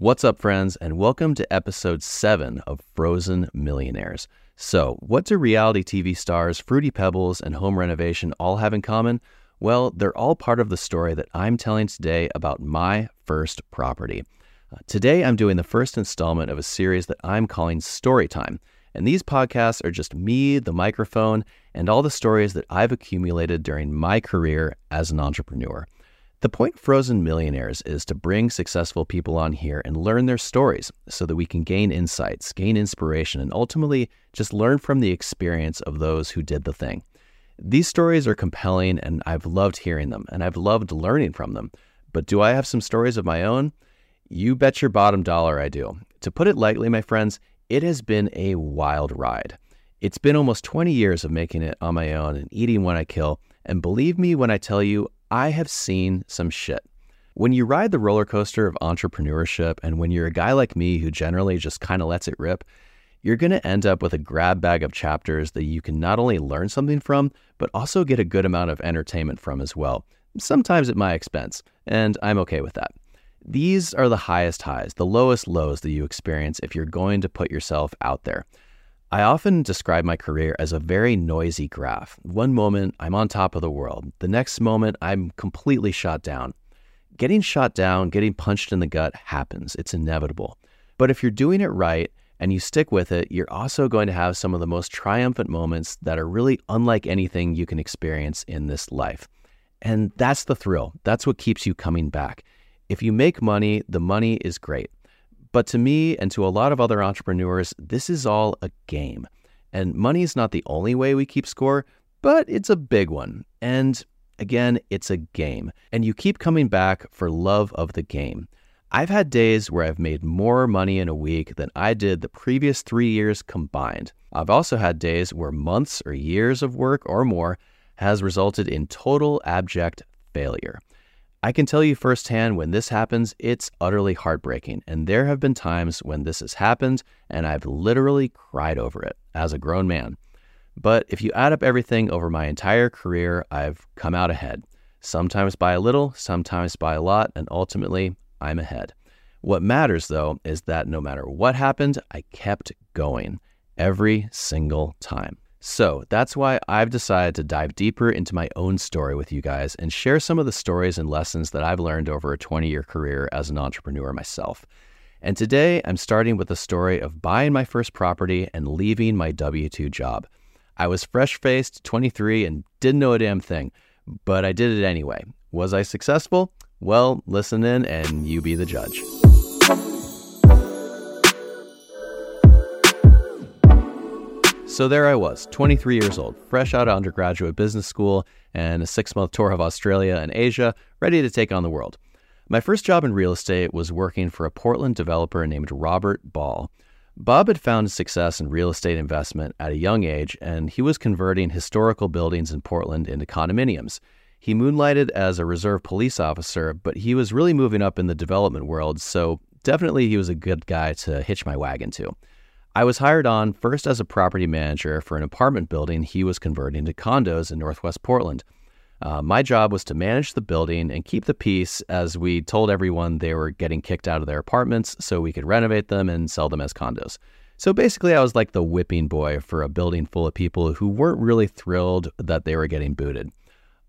What's up, friends, and welcome to episode 7 of Frozen Millionaires. So, what do reality TV stars, Fruity Pebbles, and home renovation all have in common? Well, they're all part of the story that I'm telling today about my first property. Uh, today, I'm doing the first installment of a series that I'm calling Storytime. And these podcasts are just me, the microphone, and all the stories that I've accumulated during my career as an entrepreneur. The point Frozen Millionaires is to bring successful people on here and learn their stories so that we can gain insights, gain inspiration, and ultimately just learn from the experience of those who did the thing. These stories are compelling and I've loved hearing them and I've loved learning from them. But do I have some stories of my own? You bet your bottom dollar I do. To put it lightly, my friends, it has been a wild ride. It's been almost 20 years of making it on my own and eating when I kill. And believe me when I tell you, I have seen some shit. When you ride the roller coaster of entrepreneurship, and when you're a guy like me who generally just kind of lets it rip, you're going to end up with a grab bag of chapters that you can not only learn something from, but also get a good amount of entertainment from as well, sometimes at my expense, and I'm okay with that. These are the highest highs, the lowest lows that you experience if you're going to put yourself out there. I often describe my career as a very noisy graph. One moment, I'm on top of the world. The next moment, I'm completely shot down. Getting shot down, getting punched in the gut happens. It's inevitable. But if you're doing it right and you stick with it, you're also going to have some of the most triumphant moments that are really unlike anything you can experience in this life. And that's the thrill. That's what keeps you coming back. If you make money, the money is great. But to me and to a lot of other entrepreneurs, this is all a game. And money is not the only way we keep score, but it's a big one. And again, it's a game. And you keep coming back for love of the game. I've had days where I've made more money in a week than I did the previous three years combined. I've also had days where months or years of work or more has resulted in total abject failure. I can tell you firsthand when this happens, it's utterly heartbreaking. And there have been times when this has happened and I've literally cried over it as a grown man. But if you add up everything over my entire career, I've come out ahead. Sometimes by a little, sometimes by a lot, and ultimately, I'm ahead. What matters, though, is that no matter what happened, I kept going every single time. So that's why I've decided to dive deeper into my own story with you guys and share some of the stories and lessons that I've learned over a 20 year career as an entrepreneur myself. And today I'm starting with the story of buying my first property and leaving my W 2 job. I was fresh faced, 23, and didn't know a damn thing, but I did it anyway. Was I successful? Well, listen in and you be the judge. So there I was, 23 years old, fresh out of undergraduate business school and a six month tour of Australia and Asia, ready to take on the world. My first job in real estate was working for a Portland developer named Robert Ball. Bob had found success in real estate investment at a young age, and he was converting historical buildings in Portland into condominiums. He moonlighted as a reserve police officer, but he was really moving up in the development world, so definitely he was a good guy to hitch my wagon to. I was hired on first as a property manager for an apartment building he was converting to condos in Northwest Portland. Uh, my job was to manage the building and keep the peace as we told everyone they were getting kicked out of their apartments so we could renovate them and sell them as condos. So basically, I was like the whipping boy for a building full of people who weren't really thrilled that they were getting booted.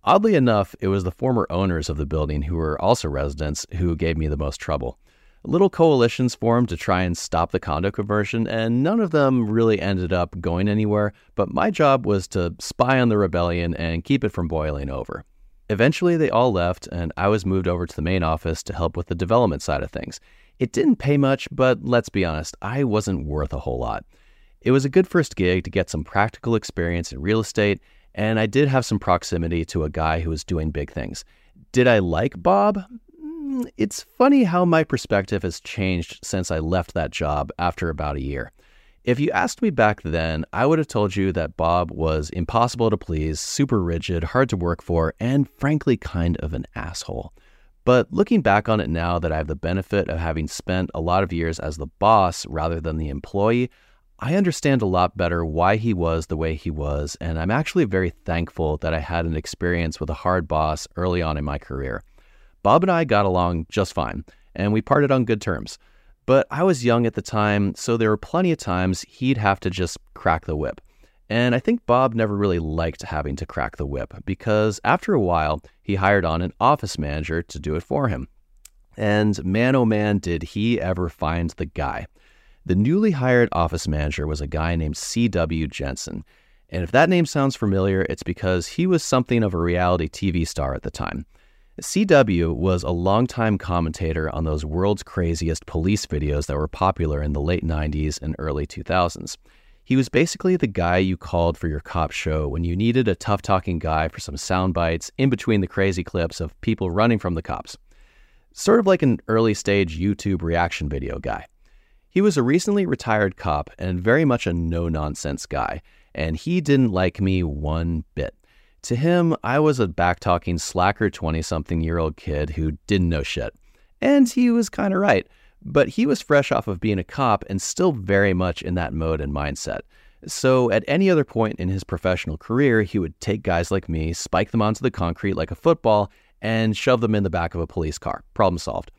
Oddly enough, it was the former owners of the building who were also residents who gave me the most trouble. Little coalitions formed to try and stop the condo conversion, and none of them really ended up going anywhere. But my job was to spy on the rebellion and keep it from boiling over. Eventually, they all left, and I was moved over to the main office to help with the development side of things. It didn't pay much, but let's be honest, I wasn't worth a whole lot. It was a good first gig to get some practical experience in real estate, and I did have some proximity to a guy who was doing big things. Did I like Bob? Hmm, it's funny how my perspective has changed since I left that job after about a year. If you asked me back then, I would have told you that Bob was impossible to please, super rigid, hard to work for, and frankly, kind of an asshole. But looking back on it now that I have the benefit of having spent a lot of years as the boss rather than the employee, I understand a lot better why he was the way he was, and I'm actually very thankful that I had an experience with a hard boss early on in my career. Bob and I got along just fine, and we parted on good terms. But I was young at the time, so there were plenty of times he'd have to just crack the whip. And I think Bob never really liked having to crack the whip because after a while, he hired on an office manager to do it for him. And man, oh man, did he ever find the guy. The newly hired office manager was a guy named C.W. Jensen. And if that name sounds familiar, it's because he was something of a reality TV star at the time. CW was a longtime commentator on those world's craziest police videos that were popular in the late 90s and early 2000s. He was basically the guy you called for your cop show when you needed a tough talking guy for some sound bites in between the crazy clips of people running from the cops. Sort of like an early stage YouTube reaction video guy. He was a recently retired cop and very much a no nonsense guy, and he didn't like me one bit. To him, I was a back-talking slacker 20 something year old kid who didn't know shit. And he was kind of right. But he was fresh off of being a cop and still very much in that mode and mindset. So at any other point in his professional career, he would take guys like me, spike them onto the concrete like a football, and shove them in the back of a police car. Problem solved.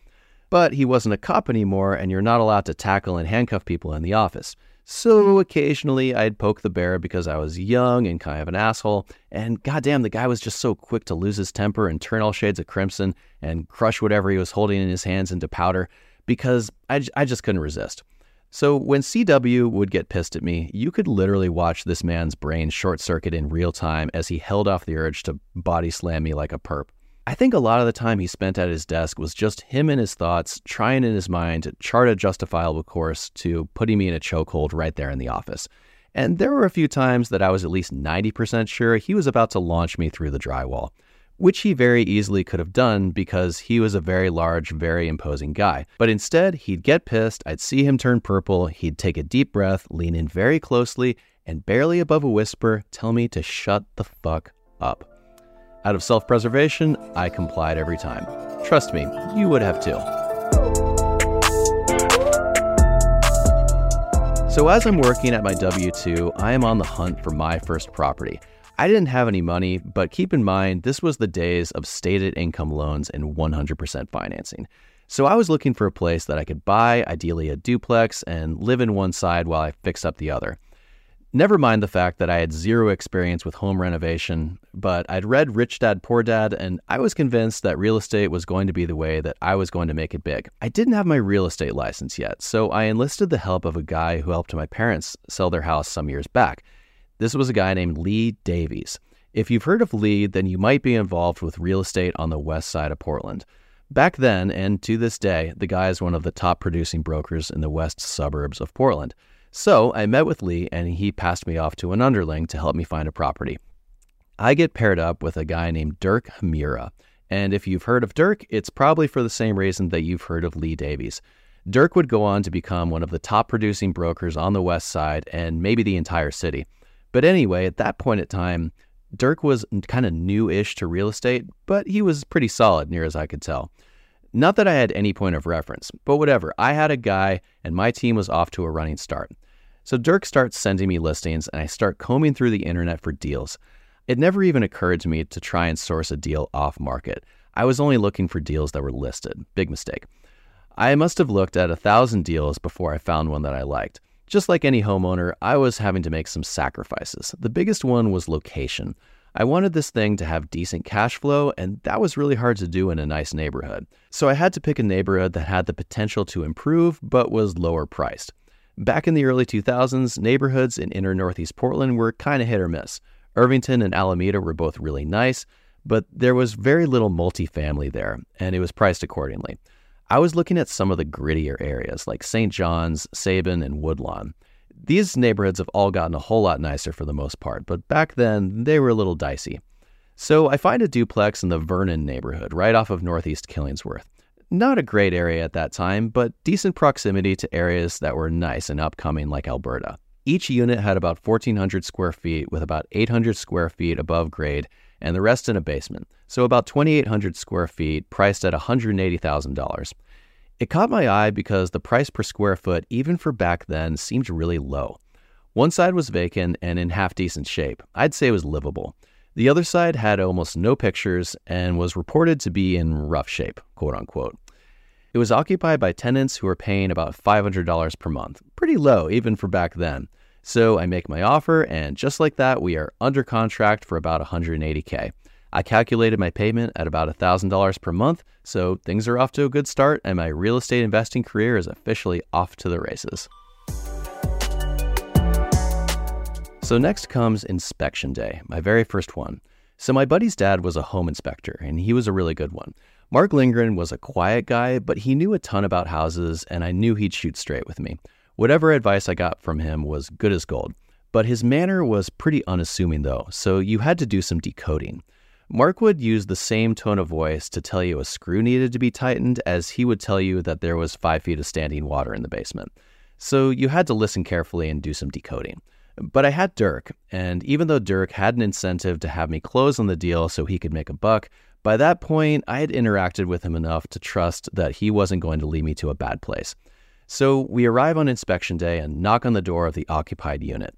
But he wasn't a cop anymore, and you're not allowed to tackle and handcuff people in the office. So occasionally I'd poke the bear because I was young and kind of an asshole. And goddamn, the guy was just so quick to lose his temper and turn all shades of crimson and crush whatever he was holding in his hands into powder because I, I just couldn't resist. So when CW would get pissed at me, you could literally watch this man's brain short circuit in real time as he held off the urge to body slam me like a perp. I think a lot of the time he spent at his desk was just him and his thoughts, trying in his mind to chart a justifiable course to putting me in a chokehold right there in the office. And there were a few times that I was at least 90% sure he was about to launch me through the drywall, which he very easily could have done because he was a very large, very imposing guy. But instead, he'd get pissed, I'd see him turn purple, he'd take a deep breath, lean in very closely, and barely above a whisper, tell me to shut the fuck up. Out of self preservation, I complied every time. Trust me, you would have too. So, as I'm working at my W 2, I am on the hunt for my first property. I didn't have any money, but keep in mind, this was the days of stated income loans and 100% financing. So, I was looking for a place that I could buy, ideally a duplex, and live in one side while I fix up the other. Never mind the fact that I had zero experience with home renovation, but I'd read Rich Dad Poor Dad and I was convinced that real estate was going to be the way that I was going to make it big. I didn't have my real estate license yet, so I enlisted the help of a guy who helped my parents sell their house some years back. This was a guy named Lee Davies. If you've heard of Lee, then you might be involved with real estate on the west side of Portland. Back then, and to this day, the guy is one of the top producing brokers in the west suburbs of Portland. So I met with Lee and he passed me off to an underling to help me find a property. I get paired up with a guy named Dirk Hamira. And if you've heard of Dirk, it's probably for the same reason that you've heard of Lee Davies. Dirk would go on to become one of the top producing brokers on the West Side and maybe the entire city. But anyway, at that point in time, Dirk was kind of new ish to real estate, but he was pretty solid near as I could tell. Not that I had any point of reference, but whatever. I had a guy, and my team was off to a running start. So Dirk starts sending me listings, and I start combing through the internet for deals. It never even occurred to me to try and source a deal off market. I was only looking for deals that were listed. Big mistake. I must have looked at a thousand deals before I found one that I liked. Just like any homeowner, I was having to make some sacrifices. The biggest one was location. I wanted this thing to have decent cash flow, and that was really hard to do in a nice neighborhood. So I had to pick a neighborhood that had the potential to improve but was lower priced. Back in the early 2000s, neighborhoods in inner Northeast Portland were kind of hit or miss. Irvington and Alameda were both really nice, but there was very little multifamily there, and it was priced accordingly. I was looking at some of the grittier areas like St. John's, Sabin, and Woodlawn. These neighborhoods have all gotten a whole lot nicer for the most part, but back then they were a little dicey. So I find a duplex in the Vernon neighborhood, right off of Northeast Killingsworth. Not a great area at that time, but decent proximity to areas that were nice and upcoming like Alberta. Each unit had about 1,400 square feet with about 800 square feet above grade and the rest in a basement, so about 2,800 square feet priced at $180,000. It caught my eye because the price per square foot, even for back then, seemed really low. One side was vacant and in half decent shape. I'd say it was livable. The other side had almost no pictures and was reported to be in rough shape, quote unquote. It was occupied by tenants who were paying about $500 per month. Pretty low, even for back then. So I make my offer, and just like that, we are under contract for about 180K. I calculated my payment at about $1,000 per month, so things are off to a good start, and my real estate investing career is officially off to the races. So, next comes inspection day, my very first one. So, my buddy's dad was a home inspector, and he was a really good one. Mark Lindgren was a quiet guy, but he knew a ton about houses, and I knew he'd shoot straight with me. Whatever advice I got from him was good as gold. But his manner was pretty unassuming, though, so you had to do some decoding. Mark would use the same tone of voice to tell you a screw needed to be tightened as he would tell you that there was five feet of standing water in the basement. So you had to listen carefully and do some decoding. But I had Dirk, and even though Dirk had an incentive to have me close on the deal so he could make a buck, by that point I had interacted with him enough to trust that he wasn't going to lead me to a bad place. So we arrive on inspection day and knock on the door of the occupied unit.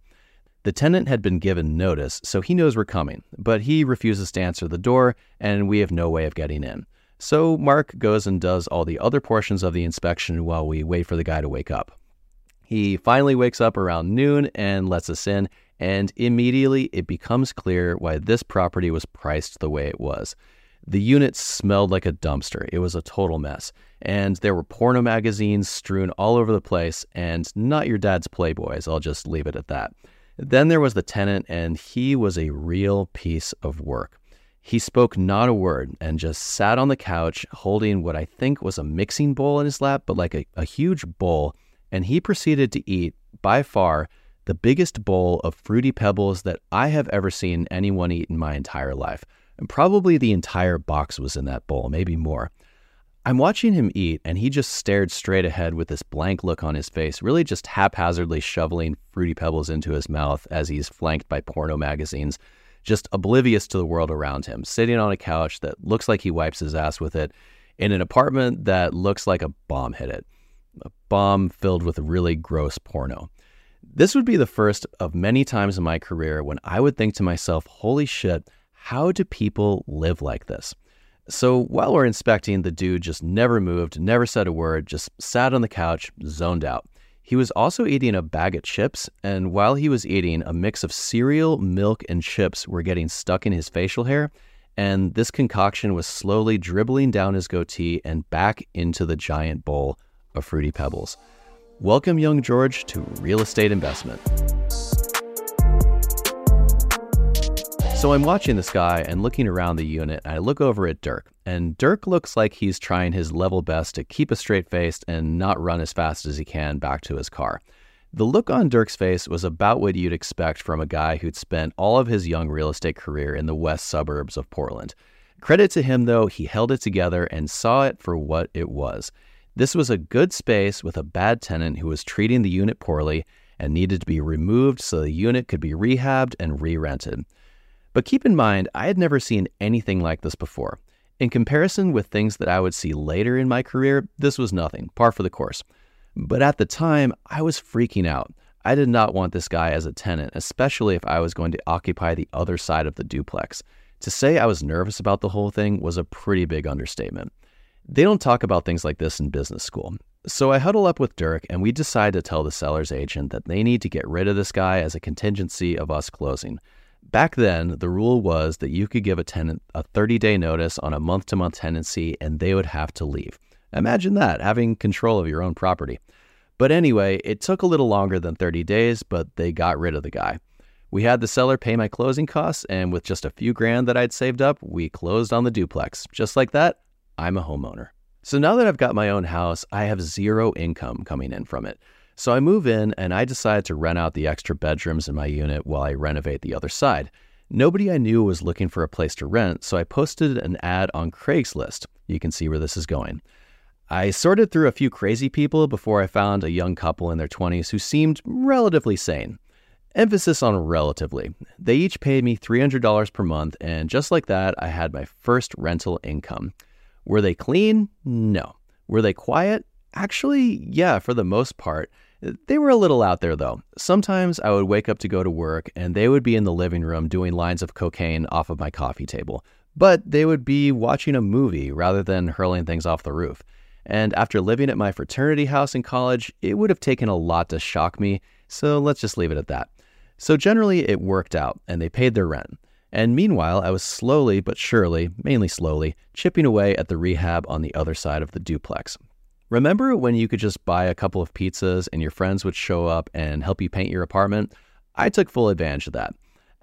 The tenant had been given notice, so he knows we're coming, but he refuses to answer the door, and we have no way of getting in. So Mark goes and does all the other portions of the inspection while we wait for the guy to wake up. He finally wakes up around noon and lets us in, and immediately it becomes clear why this property was priced the way it was. The unit smelled like a dumpster. It was a total mess. And there were porno magazines strewn all over the place, and not your dad's Playboys. I'll just leave it at that. Then there was the tenant, and he was a real piece of work. He spoke not a word and just sat on the couch holding what I think was a mixing bowl in his lap, but like a, a huge bowl. And he proceeded to eat, by far, the biggest bowl of fruity pebbles that I have ever seen anyone eat in my entire life. And probably the entire box was in that bowl, maybe more. I'm watching him eat, and he just stared straight ahead with this blank look on his face, really just haphazardly shoveling fruity pebbles into his mouth as he's flanked by porno magazines, just oblivious to the world around him, sitting on a couch that looks like he wipes his ass with it, in an apartment that looks like a bomb hit it. A bomb filled with really gross porno. This would be the first of many times in my career when I would think to myself, holy shit, how do people live like this? So while we're inspecting, the dude just never moved, never said a word, just sat on the couch, zoned out. He was also eating a bag of chips, and while he was eating, a mix of cereal, milk, and chips were getting stuck in his facial hair, and this concoction was slowly dribbling down his goatee and back into the giant bowl of Fruity Pebbles. Welcome, young George, to real estate investment. So I'm watching this guy and looking around the unit. I look over at Dirk, and Dirk looks like he's trying his level best to keep a straight face and not run as fast as he can back to his car. The look on Dirk's face was about what you'd expect from a guy who'd spent all of his young real estate career in the west suburbs of Portland. Credit to him, though, he held it together and saw it for what it was. This was a good space with a bad tenant who was treating the unit poorly and needed to be removed so the unit could be rehabbed and re rented. But keep in mind, I had never seen anything like this before. In comparison with things that I would see later in my career, this was nothing, par for the course. But at the time, I was freaking out. I did not want this guy as a tenant, especially if I was going to occupy the other side of the duplex. To say I was nervous about the whole thing was a pretty big understatement. They don't talk about things like this in business school. So I huddle up with Dirk and we decide to tell the seller's agent that they need to get rid of this guy as a contingency of us closing. Back then, the rule was that you could give a tenant a 30 day notice on a month to month tenancy and they would have to leave. Imagine that, having control of your own property. But anyway, it took a little longer than 30 days, but they got rid of the guy. We had the seller pay my closing costs, and with just a few grand that I'd saved up, we closed on the duplex. Just like that, I'm a homeowner. So now that I've got my own house, I have zero income coming in from it. So I move in and I decide to rent out the extra bedrooms in my unit while I renovate the other side. Nobody I knew was looking for a place to rent, so I posted an ad on Craigslist. You can see where this is going. I sorted through a few crazy people before I found a young couple in their 20s who seemed relatively sane. Emphasis on relatively. They each paid me $300 per month, and just like that, I had my first rental income. Were they clean? No. Were they quiet? Actually, yeah, for the most part. They were a little out there though. Sometimes I would wake up to go to work and they would be in the living room doing lines of cocaine off of my coffee table. But they would be watching a movie rather than hurling things off the roof. And after living at my fraternity house in college, it would have taken a lot to shock me, so let's just leave it at that. So generally, it worked out, and they paid their rent. And meanwhile, I was slowly but surely, mainly slowly, chipping away at the rehab on the other side of the duplex. Remember when you could just buy a couple of pizzas and your friends would show up and help you paint your apartment? I took full advantage of that.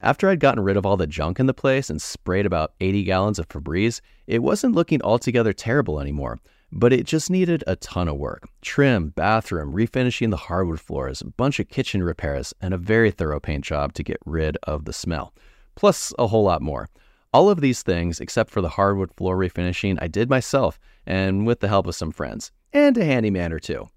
After I'd gotten rid of all the junk in the place and sprayed about 80 gallons of Febreze, it wasn't looking altogether terrible anymore, but it just needed a ton of work trim, bathroom, refinishing the hardwood floors, a bunch of kitchen repairs, and a very thorough paint job to get rid of the smell plus a whole lot more. All of these things, except for the hardwood floor refinishing, I did myself and with the help of some friends, and a handyman or two.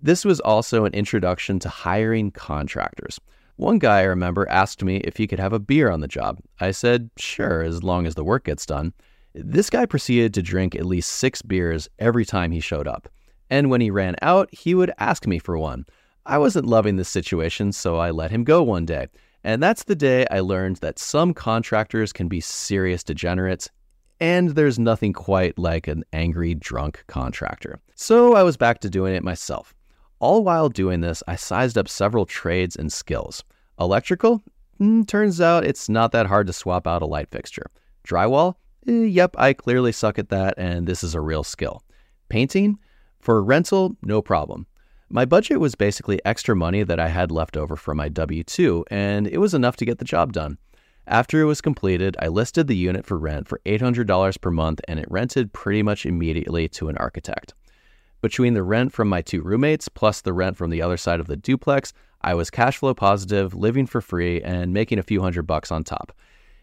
This was also an introduction to hiring contractors. One guy I remember asked me if he could have a beer on the job. I said, sure, as long as the work gets done. This guy proceeded to drink at least six beers every time he showed up. And when he ran out, he would ask me for one. I wasn't loving this situation, so I let him go one day. And that's the day I learned that some contractors can be serious degenerates, and there's nothing quite like an angry, drunk contractor. So I was back to doing it myself. All while doing this, I sized up several trades and skills. Electrical? Mm, turns out it's not that hard to swap out a light fixture. Drywall? Eh, yep, I clearly suck at that, and this is a real skill. Painting? For rental, no problem. My budget was basically extra money that I had left over from my W 2, and it was enough to get the job done. After it was completed, I listed the unit for rent for $800 per month, and it rented pretty much immediately to an architect. Between the rent from my two roommates plus the rent from the other side of the duplex, I was cash flow positive, living for free, and making a few hundred bucks on top.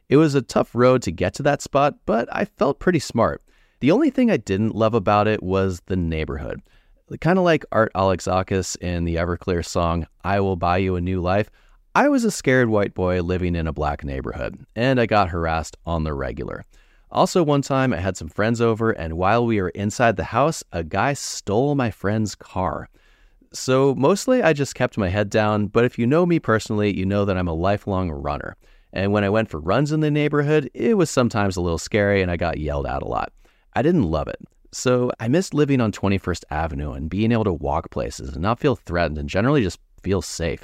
It was a tough road to get to that spot, but I felt pretty smart. The only thing I didn't love about it was the neighborhood. Kind of like Art Alexakis in the Everclear song, I Will Buy You a New Life. I was a scared white boy living in a black neighborhood, and I got harassed on the regular. Also, one time I had some friends over, and while we were inside the house, a guy stole my friend's car. So, mostly I just kept my head down, but if you know me personally, you know that I'm a lifelong runner. And when I went for runs in the neighborhood, it was sometimes a little scary and I got yelled at a lot. I didn't love it. So I missed living on 21st Avenue and being able to walk places and not feel threatened and generally just feel safe.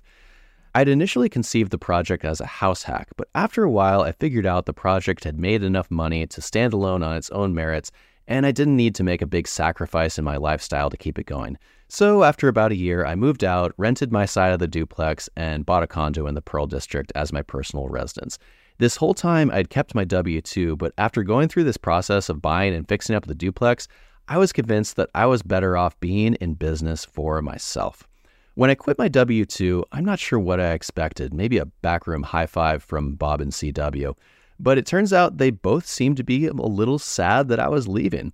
I'd initially conceived the project as a house hack, but after a while I figured out the project had made enough money to stand alone on its own merits, and I didn't need to make a big sacrifice in my lifestyle to keep it going. So after about a year, I moved out, rented my side of the duplex, and bought a condo in the Pearl District as my personal residence. This whole time, I'd kept my W 2, but after going through this process of buying and fixing up the duplex, I was convinced that I was better off being in business for myself. When I quit my W 2, I'm not sure what I expected, maybe a backroom high five from Bob and CW, but it turns out they both seemed to be a little sad that I was leaving.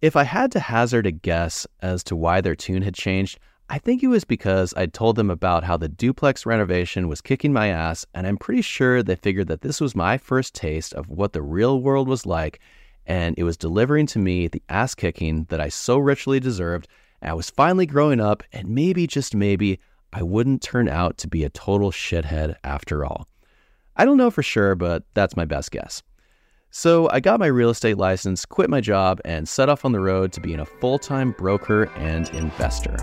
If I had to hazard a guess as to why their tune had changed, I think it was because I'd told them about how the duplex renovation was kicking my ass, and I'm pretty sure they figured that this was my first taste of what the real world was like, and it was delivering to me the ass kicking that I so richly deserved. I was finally growing up, and maybe, just maybe, I wouldn't turn out to be a total shithead after all. I don't know for sure, but that's my best guess. So I got my real estate license, quit my job, and set off on the road to being a full time broker and investor.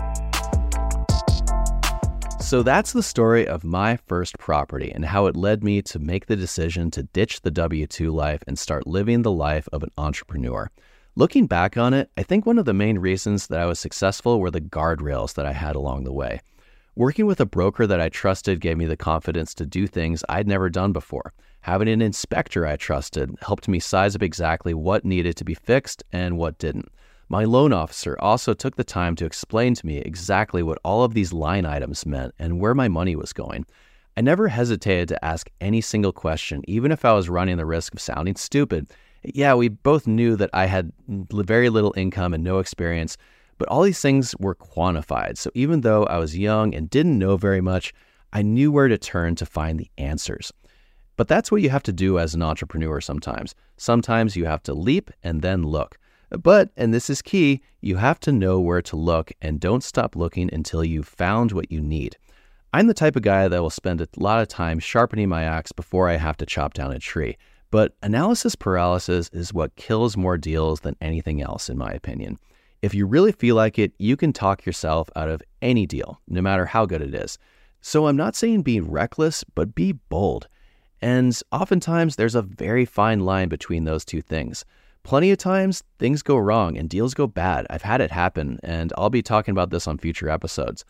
So that's the story of my first property and how it led me to make the decision to ditch the W 2 life and start living the life of an entrepreneur. Looking back on it, I think one of the main reasons that I was successful were the guardrails that I had along the way. Working with a broker that I trusted gave me the confidence to do things I'd never done before. Having an inspector I trusted helped me size up exactly what needed to be fixed and what didn't. My loan officer also took the time to explain to me exactly what all of these line items meant and where my money was going. I never hesitated to ask any single question, even if I was running the risk of sounding stupid. Yeah, we both knew that I had very little income and no experience, but all these things were quantified. So even though I was young and didn't know very much, I knew where to turn to find the answers. But that's what you have to do as an entrepreneur sometimes. Sometimes you have to leap and then look. But, and this is key, you have to know where to look and don't stop looking until you've found what you need. I'm the type of guy that will spend a lot of time sharpening my axe before I have to chop down a tree. But analysis paralysis is what kills more deals than anything else, in my opinion. If you really feel like it, you can talk yourself out of any deal, no matter how good it is. So I'm not saying be reckless, but be bold. And oftentimes, there's a very fine line between those two things. Plenty of times, things go wrong and deals go bad. I've had it happen, and I'll be talking about this on future episodes.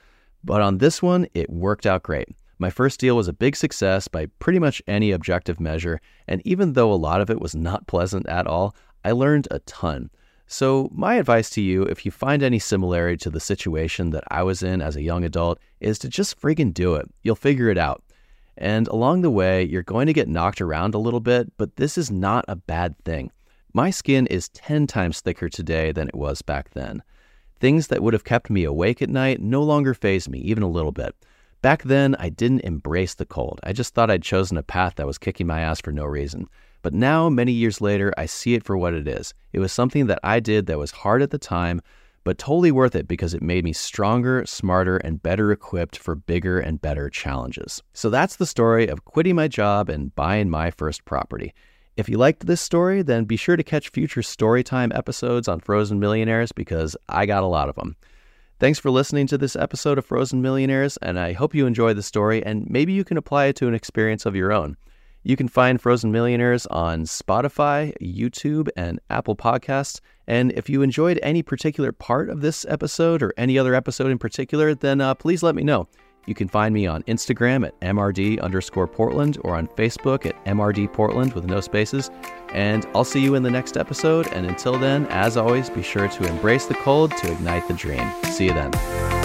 But on this one, it worked out great. My first deal was a big success by pretty much any objective measure, and even though a lot of it was not pleasant at all, I learned a ton. So, my advice to you, if you find any similarity to the situation that I was in as a young adult, is to just friggin' do it. You'll figure it out. And along the way, you're going to get knocked around a little bit, but this is not a bad thing. My skin is 10 times thicker today than it was back then. Things that would have kept me awake at night no longer faze me, even a little bit. Back then, I didn't embrace the cold. I just thought I'd chosen a path that was kicking my ass for no reason. But now, many years later, I see it for what it is. It was something that I did that was hard at the time, but totally worth it because it made me stronger, smarter, and better equipped for bigger and better challenges. So that's the story of quitting my job and buying my first property. If you liked this story, then be sure to catch future Storytime episodes on Frozen Millionaires because I got a lot of them. Thanks for listening to this episode of Frozen Millionaires, and I hope you enjoy the story and maybe you can apply it to an experience of your own. You can find Frozen Millionaires on Spotify, YouTube, and Apple Podcasts. And if you enjoyed any particular part of this episode or any other episode in particular, then uh, please let me know. You can find me on Instagram at MRD underscore Portland or on Facebook at MRD Portland with no spaces. And I'll see you in the next episode. And until then, as always, be sure to embrace the cold to ignite the dream. See you then.